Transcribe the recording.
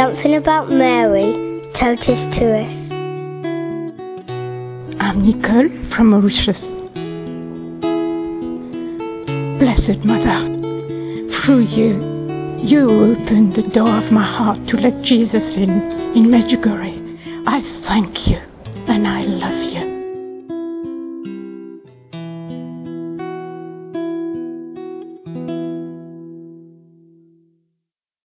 Something about Mary told us to us. I'm Nicole from Mauritius. Blessed Mother, through you, you opened the door of my heart to let Jesus in, in Medjugorje. I thank you.